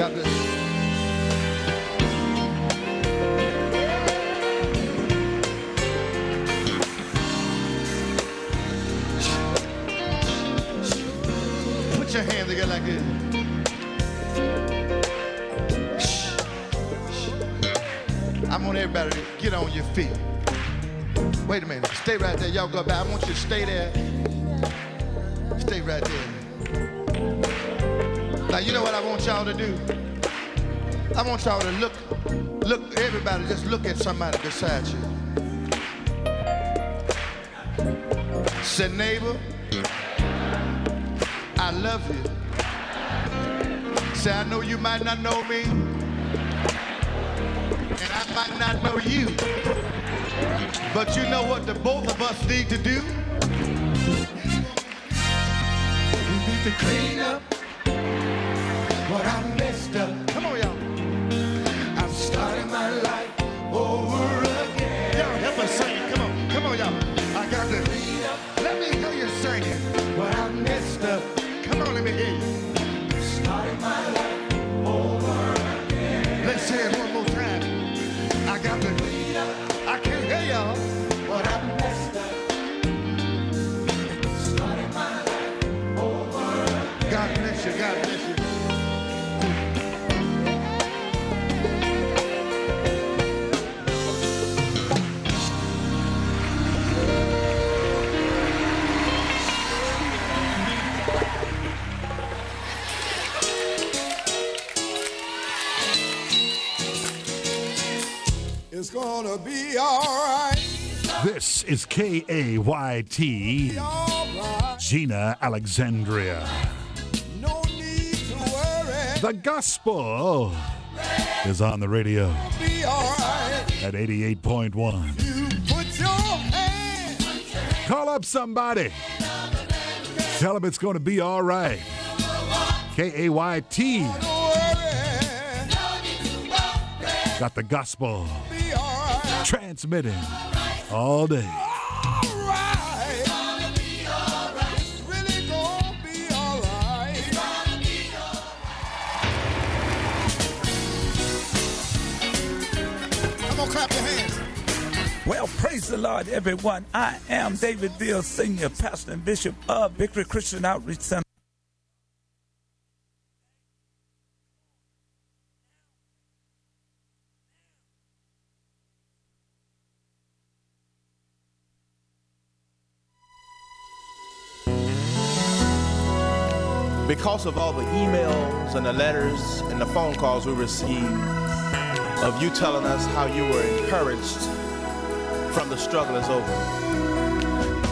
God your hands together like this. I want everybody to get on your feet. Wait a minute. Stay right there. Y'all go back. I want you to stay there. Stay right there. Y'all to do? I want y'all to look, look, everybody just look at somebody beside you. Say, neighbor, I love you. Say, I know you might not know me, and I might not know you. But you know what the both of us need to do? We need to clean up what I messed It's gonna be alright. This is K A Y T. Gina Alexandria. No need to worry. The gospel is on the radio at 88.1. You put your hand. Call up somebody. Tell them it's going to be all right. K A Y T got the gospel. Transmitting all day. Alright. It's really gonna be alright. Come on, clap your hands. Well, praise the Lord, everyone. I am David Veal, Senior Pastor and Bishop of Victory Christian Outreach Center. Because of all the emails and the letters and the phone calls we received of you telling us how you were encouraged from the struggle is over.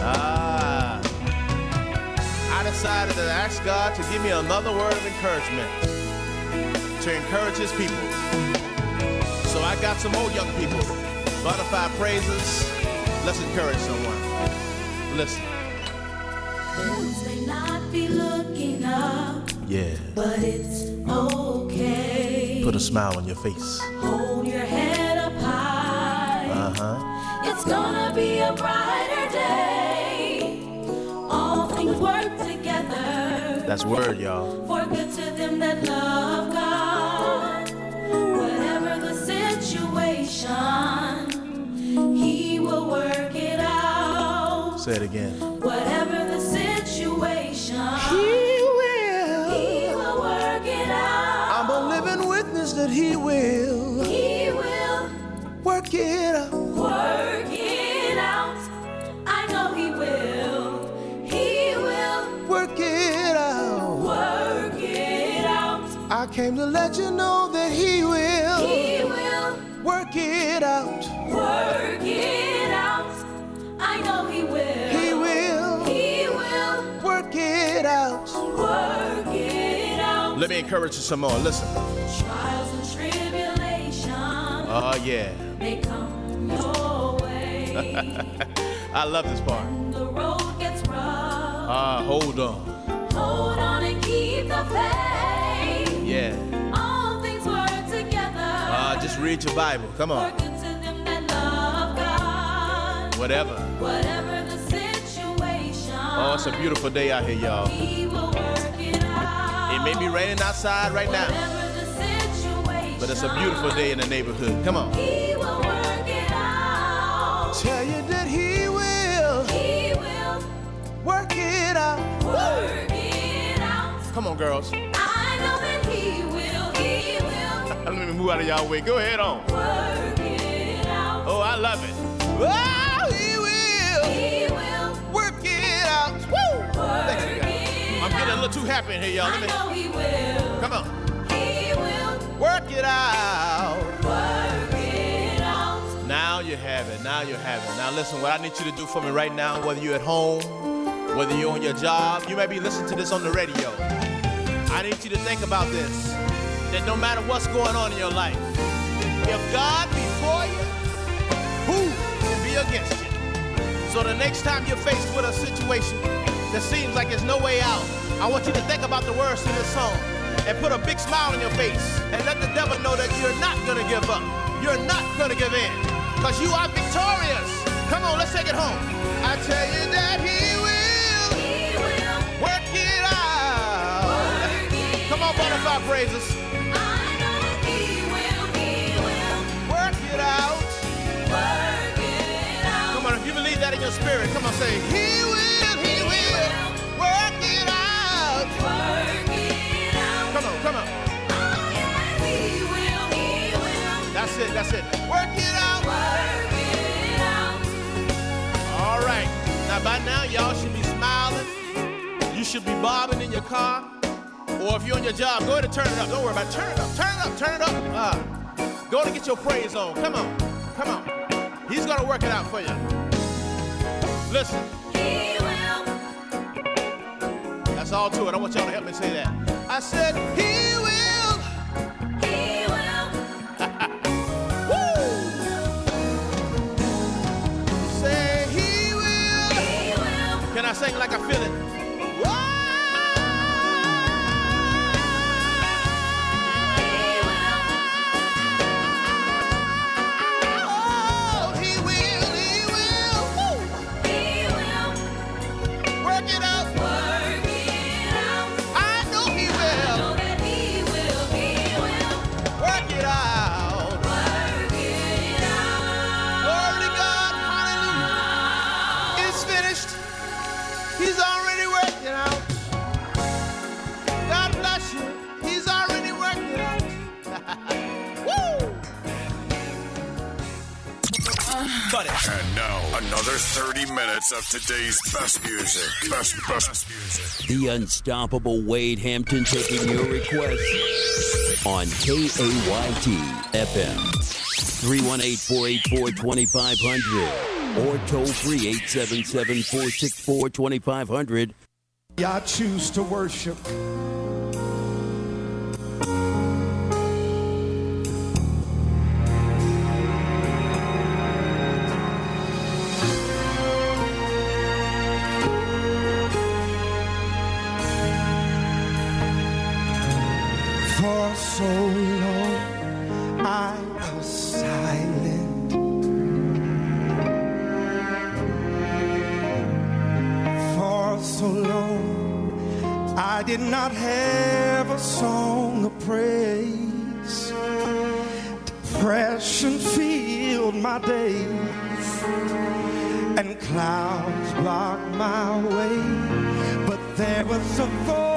Ah. I decided to ask God to give me another word of encouragement to encourage his people. So I got some more young people. Butterfly praises. Let's encourage someone. Listen. May not be looking Yeah. but it's okay. Put a smile on your face. Hold your head up high. Uh huh. It's gonna be a brighter day. All things work together That's word, y'all. for good to them that love God. Whatever the situation, He will work it out. Say it again. Whatever that he will He will work it out. work it out. I know He will. He will Work it out. work it out. I came to let you know that he will He will work it out. work it out. I know He will. He will He will work it out. work it out. Let me encourage you some more. Listen. Trials and tribulations. Oh, yeah. may come your way. I love this part. the road gets rough. Ah, hold on. Hold on and keep the faith. Yeah. All things work together. Ah, just read your Bible. Come on. good to them that love God. Whatever. Whatever the situation. Oh, it's a beautiful day out here, y'all. He will work it. It may be raining outside right now, Whatever situation. But it's a beautiful day in the neighborhood. Come on. He will work it out. Tell you that he will He will work it out. work it out. Come on, girls. I know that he will, he will Let me move out of y'all way. Go ahead on. work it out. Oh, I love it. Oh, he will He will work it out. Woo! Thank you, work guys. it I'm getting a little too happy in here, y'all. Let me know he will. come on. Work it out. work it out. Now you have it. Now you have it. Now listen, what I need you to do for me right now, whether you're at home, whether you're on your job, you may be listening to this on the radio. I need you to think about this. That no matter what's going on in your life, if God be for you, who can be against you? So the next time you're faced with a situation that seems like there's no way out, I want you to think about the words to this song and put a big smile on your face and let the devil know that you're not gonna give up. You're not gonna give in. Because you are victorious. Come on, let's take it home. I tell you that he will He will work it out. work it Come on, butterfly praises. I know he will, he will Work it out. work it out. Come on, if you believe that in your spirit, come on, say, He will That's it, that's it. Work it out. work it out. All right. Now, by now, y'all should be smiling. You should be bobbing in your car. Or if you're on your job, go ahead and turn it up. Don't worry about it. Turn it up, turn it up, turn it up. Uh, go to get your praise on. Come on, come on. He's going to work it out for you. Listen, He will that's all to it. I want y'all to help me say that. I said, He 30 minutes of today's best music. Best, best music. The unstoppable Wade Hampton taking your requests on KAYT FM. 318-484-2500 or toll free 877-464-2500. I choose to worship. For so long I was silent. For so long I did not have a song of praise. Depression filled my days and clouds blocked my way. But there was a voice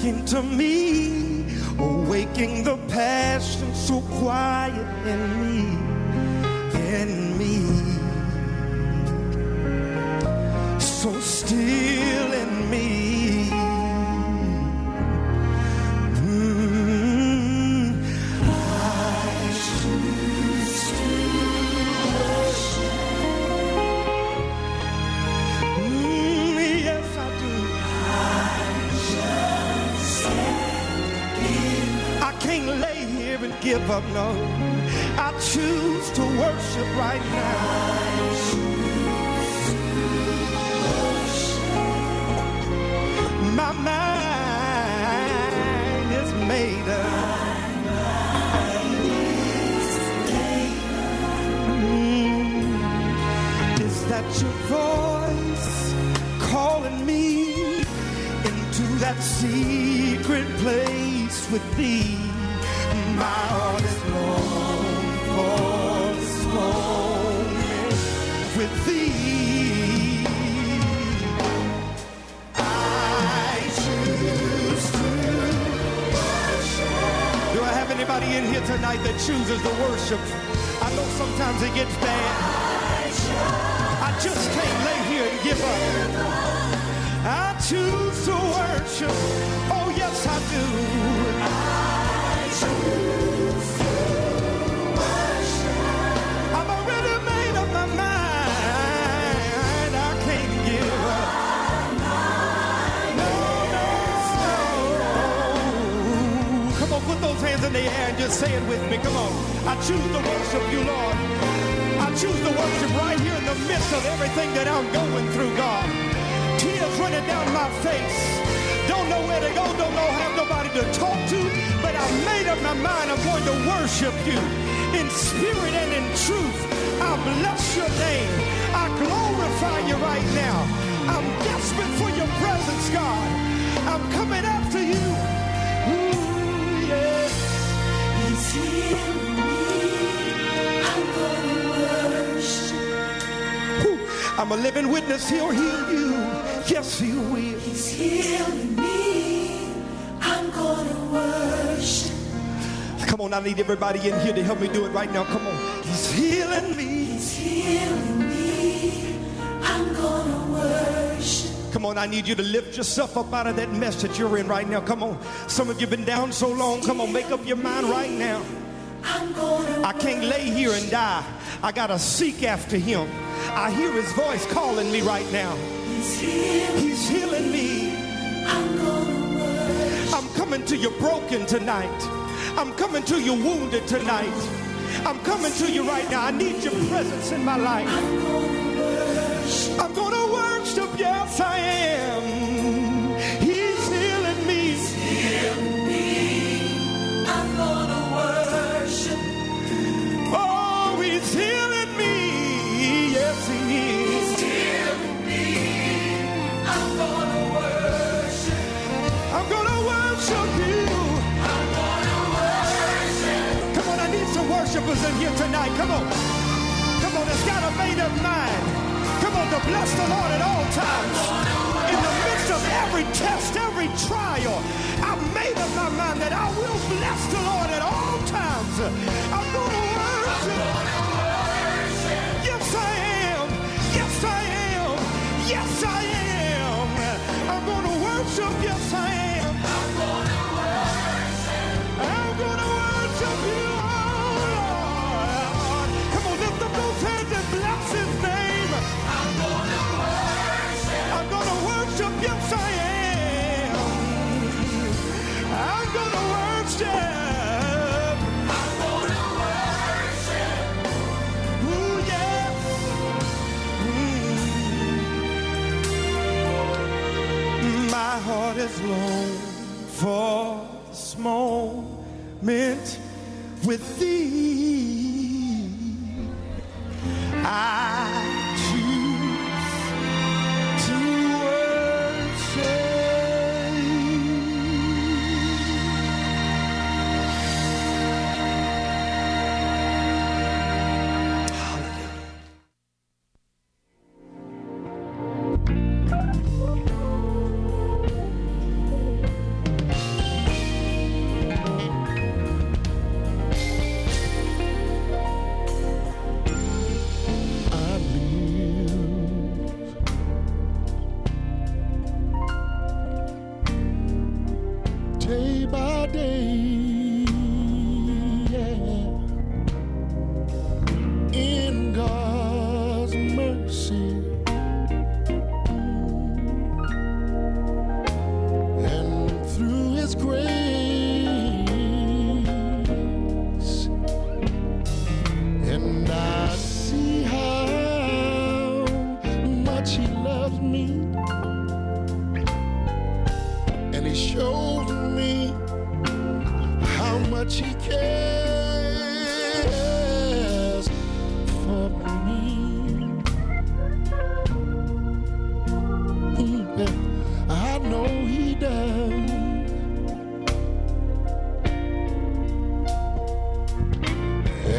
speaking to me, awaking the passion so quiet in me, in me. So still give up, no. I choose to worship right now. My mind is made up. Mm. Is that your voice calling me into that secret place with thee? Anybody in here tonight that chooses to worship? I know sometimes it gets bad. I just can't lay here and give up. I choose to worship. Oh, yes, I do. Just say it with me. Come on. I choose to worship you, Lord. I choose to worship right here in the midst of everything that I'm going through, God. Tears running down my face. Don't know where to go, don't know have nobody to talk to, but I made up my mind I'm going to worship you in spirit and in truth. I bless your name. I glorify you right now. I'm desperate for your presence, God. I'm coming after you. I'm a living witness. He'll heal you. Yes, he will. He's healing me. I'm gonna worship. Come on, I need everybody in here to help me do it right now. Come on. He's healing me. He's healing me. I'm gonna worship. Come on, I need you to lift yourself up out of that mess that you're in right now. Come on. Some of you have been down so long. Come on, make up your mind right now. I can't lay here and die. I got to seek after him. I hear his voice calling me right now. He's healing. He's healing me. I'm. I'm coming to you broken tonight. I'm coming to you wounded tonight. I'm coming to you right now. I need your presence in my life. I'm gonna worship. I'm going to worship, yes, I am.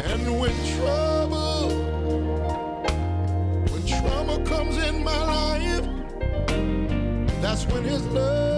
And when trouble, when trouble comes in my life, that's when his love.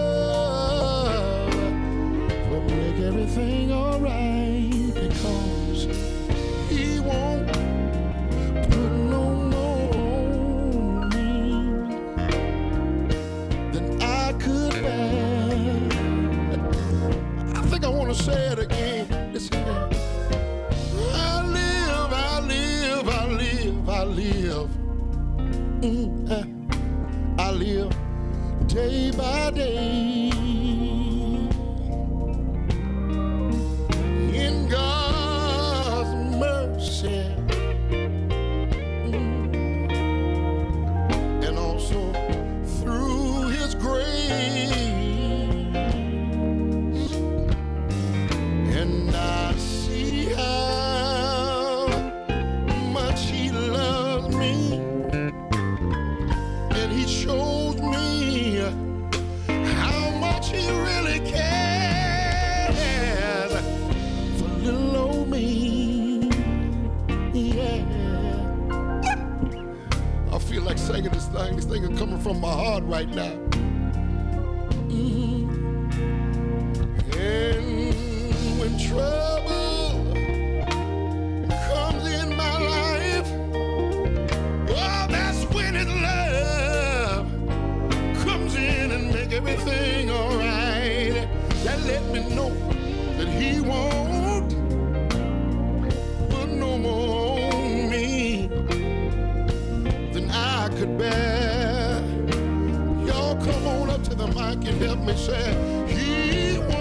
Can help me say he won't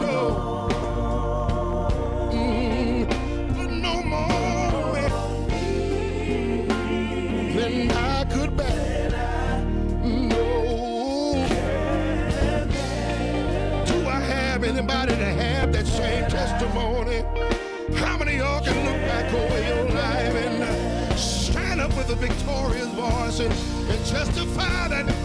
know. Mm, no more than I could bear. Mm, no. Do I have anybody to have that same testimony? How many of y'all can look back over your life and stand up with a victorious voice and, and testify that?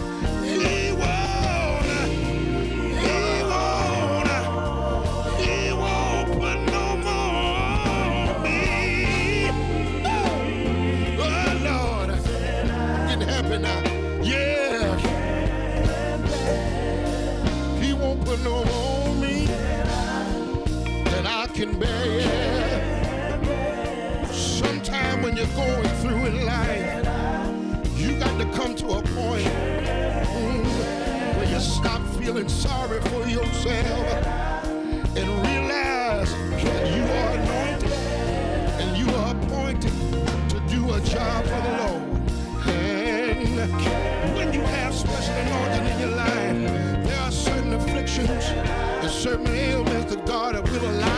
you're going through in life, you got to come to a point mm, where you stop feeling sorry for yourself and realize that you are anointed and you are appointed to do a job for the Lord. And when you have special anointing in your life, there are certain afflictions and certain ailments that God will allow.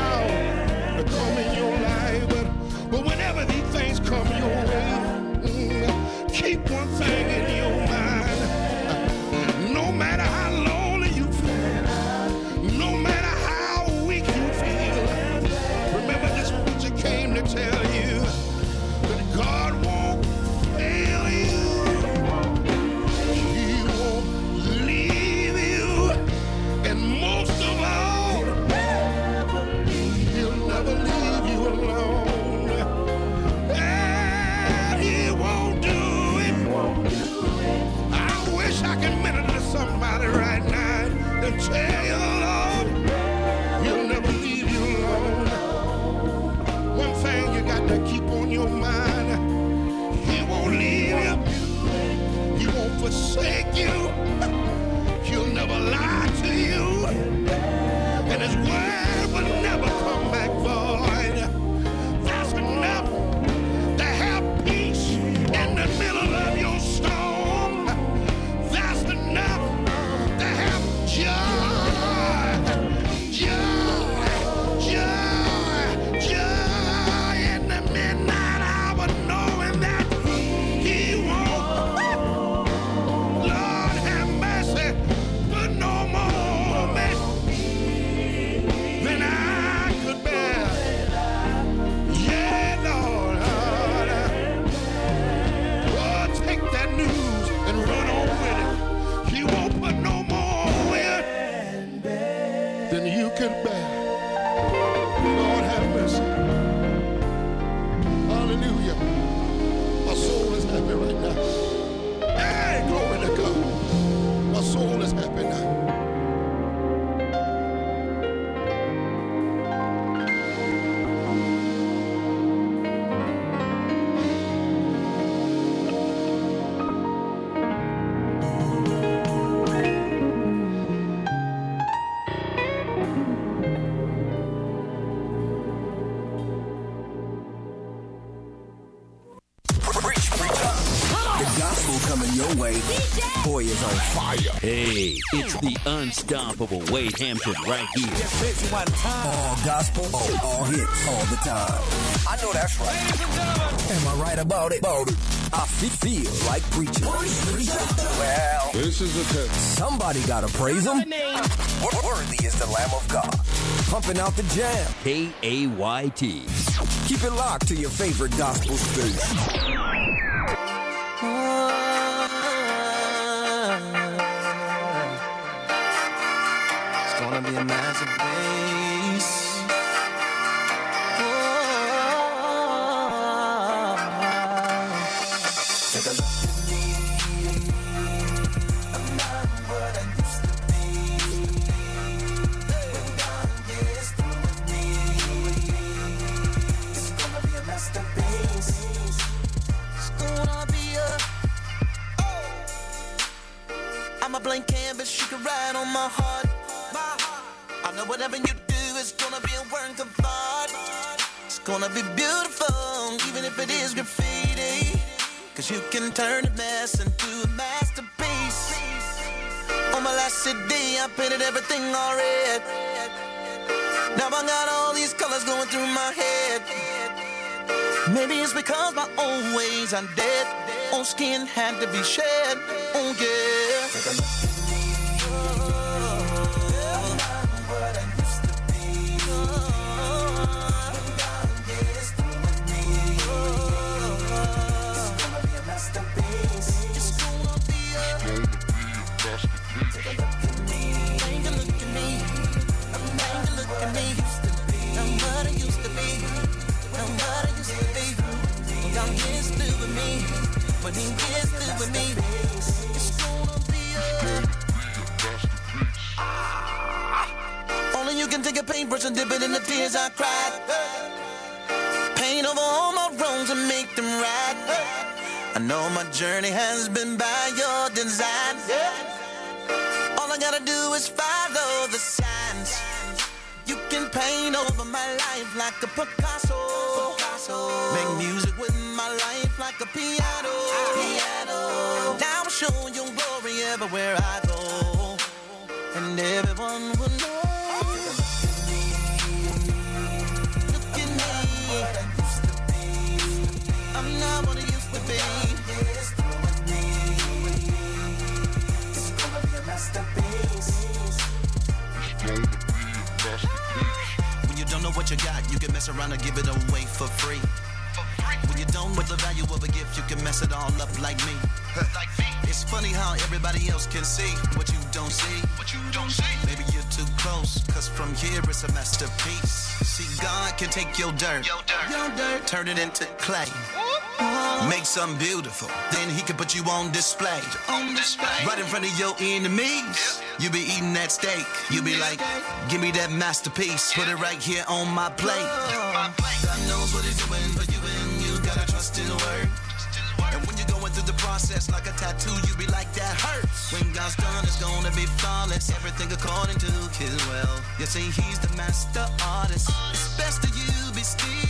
Coming your way. Boy is on fire. Hey, it's the unstoppable Wade Hampton right here. All gospel, all, all hits, all the time. I know that's right. Am I right about it? About it. I fe- feel like preaching. Well, This is the test. somebody gotta praise him. Worthy is the Lamb of God. Pumping out the jam. K A Y T. Keep it locked to your favorite gospel station. Gonna be a masterpiece. Oh, take a look at me. I'm not what I used to be. Me, it's gonna be a masterpiece. A oh. I'm a blank canvas, you can write on my heart. I know whatever you do is gonna be a work of art. It's gonna be beautiful, even if it is graffiti. Cause you can turn a mess into a masterpiece. On my last CD, I painted everything all red. Now I got all these colors going through my head. Maybe it's because my old ways are dead. Old skin had to be shed. Oh yeah. A Only you can take a paintbrush and dip it in the tears I cried. Paint over all my wrongs and make them right. I know my journey has been by your design. All I gotta do is follow the signs. Can paint over my life like a Picasso. Make music with my life like a piano. Piano. Now I'm showing glory everywhere I go, and everyone will know. Don't know what you got, you can mess around and give it away for free. When you don't know the value of a gift, you can mess it all up like me. like me. It's funny how everybody else can see what you don't see. What you don't see. Maybe you're too close, cause from here it's a masterpiece. See, God can take your dirt, your dirt, your dirt turn it into clay. Make something beautiful, then he can put you on display. On display. Right in front of your enemies. You be eating that steak. You be like, give me that masterpiece. Put it right here on my plate. God knows what he's doing for you, and you gotta trust his word. And when you're going through the process like a tattoo, you be like, that hurts. When God's done, it's gonna be flawless. Everything according to his will. You see, he's the master artist. It's best that you be still.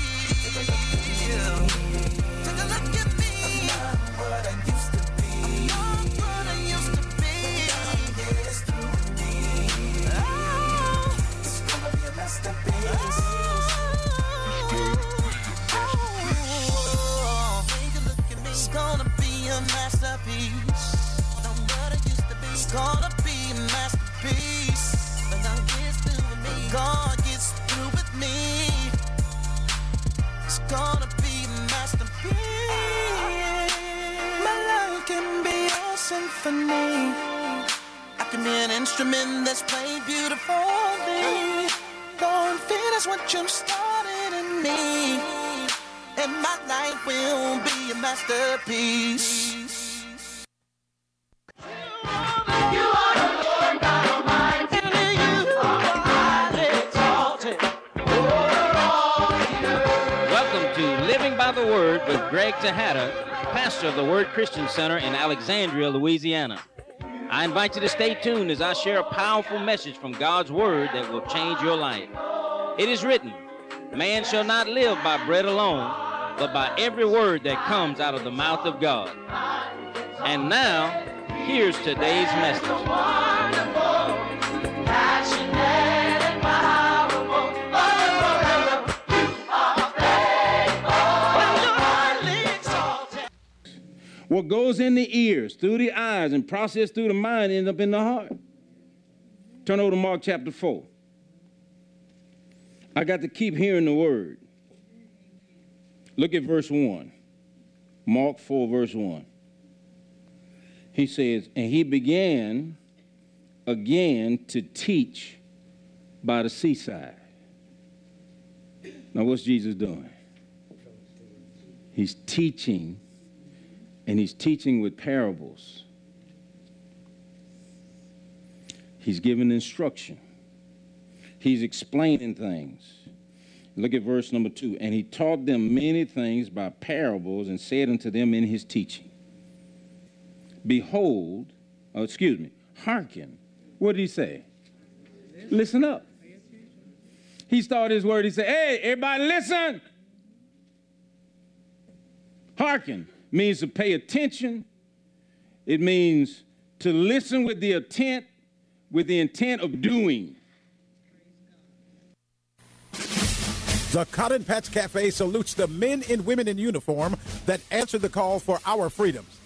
Masterpiece. Welcome to Living by the Word with Greg Tejada, pastor of the Word Christian Center in Alexandria, Louisiana. I invite you to stay tuned as I share a powerful message from God's Word that will change your life. It is written, Man shall not live by bread alone, but by every word that comes out of the mouth of God. And now, here's today's message. What goes in the ears, through the eyes, and processed through the mind ends up in the heart. Turn over to Mark chapter 4. I got to keep hearing the word. Look at verse 1. Mark 4, verse 1. He says, And he began again to teach by the seaside. Now, what's Jesus doing? He's teaching, and he's teaching with parables. He's giving instruction. He's explaining things. Look at verse number two. And he taught them many things by parables and said unto them in his teaching, Behold, oh, excuse me, hearken. What did he say? Listen up. He started his word. He said, Hey, everybody, listen. Hearken means to pay attention. It means to listen with the intent, with the intent of doing. The Cotton Patch Cafe salutes the men and women in uniform that answer the call for our freedoms.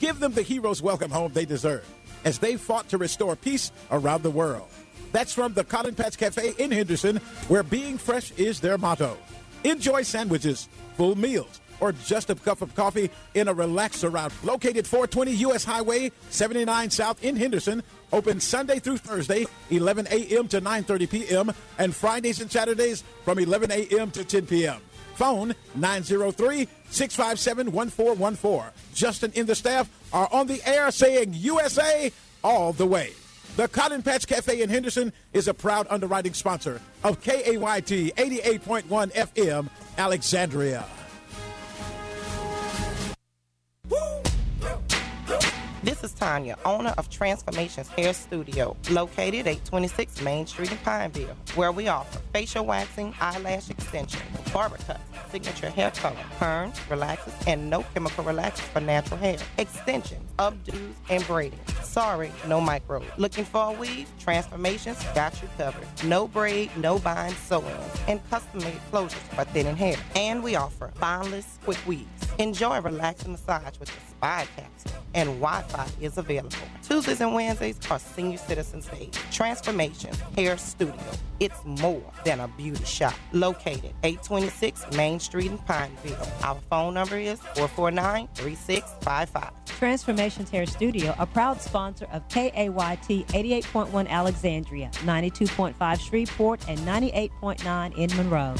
Give them the hero's welcome home they deserve as they fought to restore peace around the world. That's from the Cotton Patch Cafe in Henderson, where being fresh is their motto. Enjoy sandwiches, full meals, or just a cup of coffee in a relaxed surround. Located 420 U.S. Highway 79 South in Henderson. Open Sunday through Thursday, 11 a.m. to 9.30 p.m. and Fridays and Saturdays from 11 a.m. to 10 p.m. Phone 903 657 1414. Justin and the staff are on the air saying USA all the way. The Cotton Patch Cafe in Henderson is a proud underwriting sponsor of KAYT 88.1 FM, Alexandria. This is Tanya, owner of Transformations Hair Studio, located at 26 Main Street in Pineville, where we offer facial waxing, eyelash extension, barber cuts, signature hair color, perms, relaxers, and no chemical relaxers for natural hair, extensions, updos, and braiding. Sorry, no micro. Looking for a weave? Transformations got you covered. No braid, no bind sew-ins, and custom-made closures for thinning hair. And we offer bondless quick weaves. Enjoy a relaxing massage with the Spa Capsule, and Wi-Fi is available. Tuesdays and Wednesdays are Senior Citizens Day. Transformation Hair Studio. It's more than a beauty shop. Located 826 Main Street in Pineville. Our phone number is 449-3655. Transformations Hair Studio, a proud sponsor of KAYT 88.1 Alexandria, 92.5 Shreveport, and 98.9 in Monroe.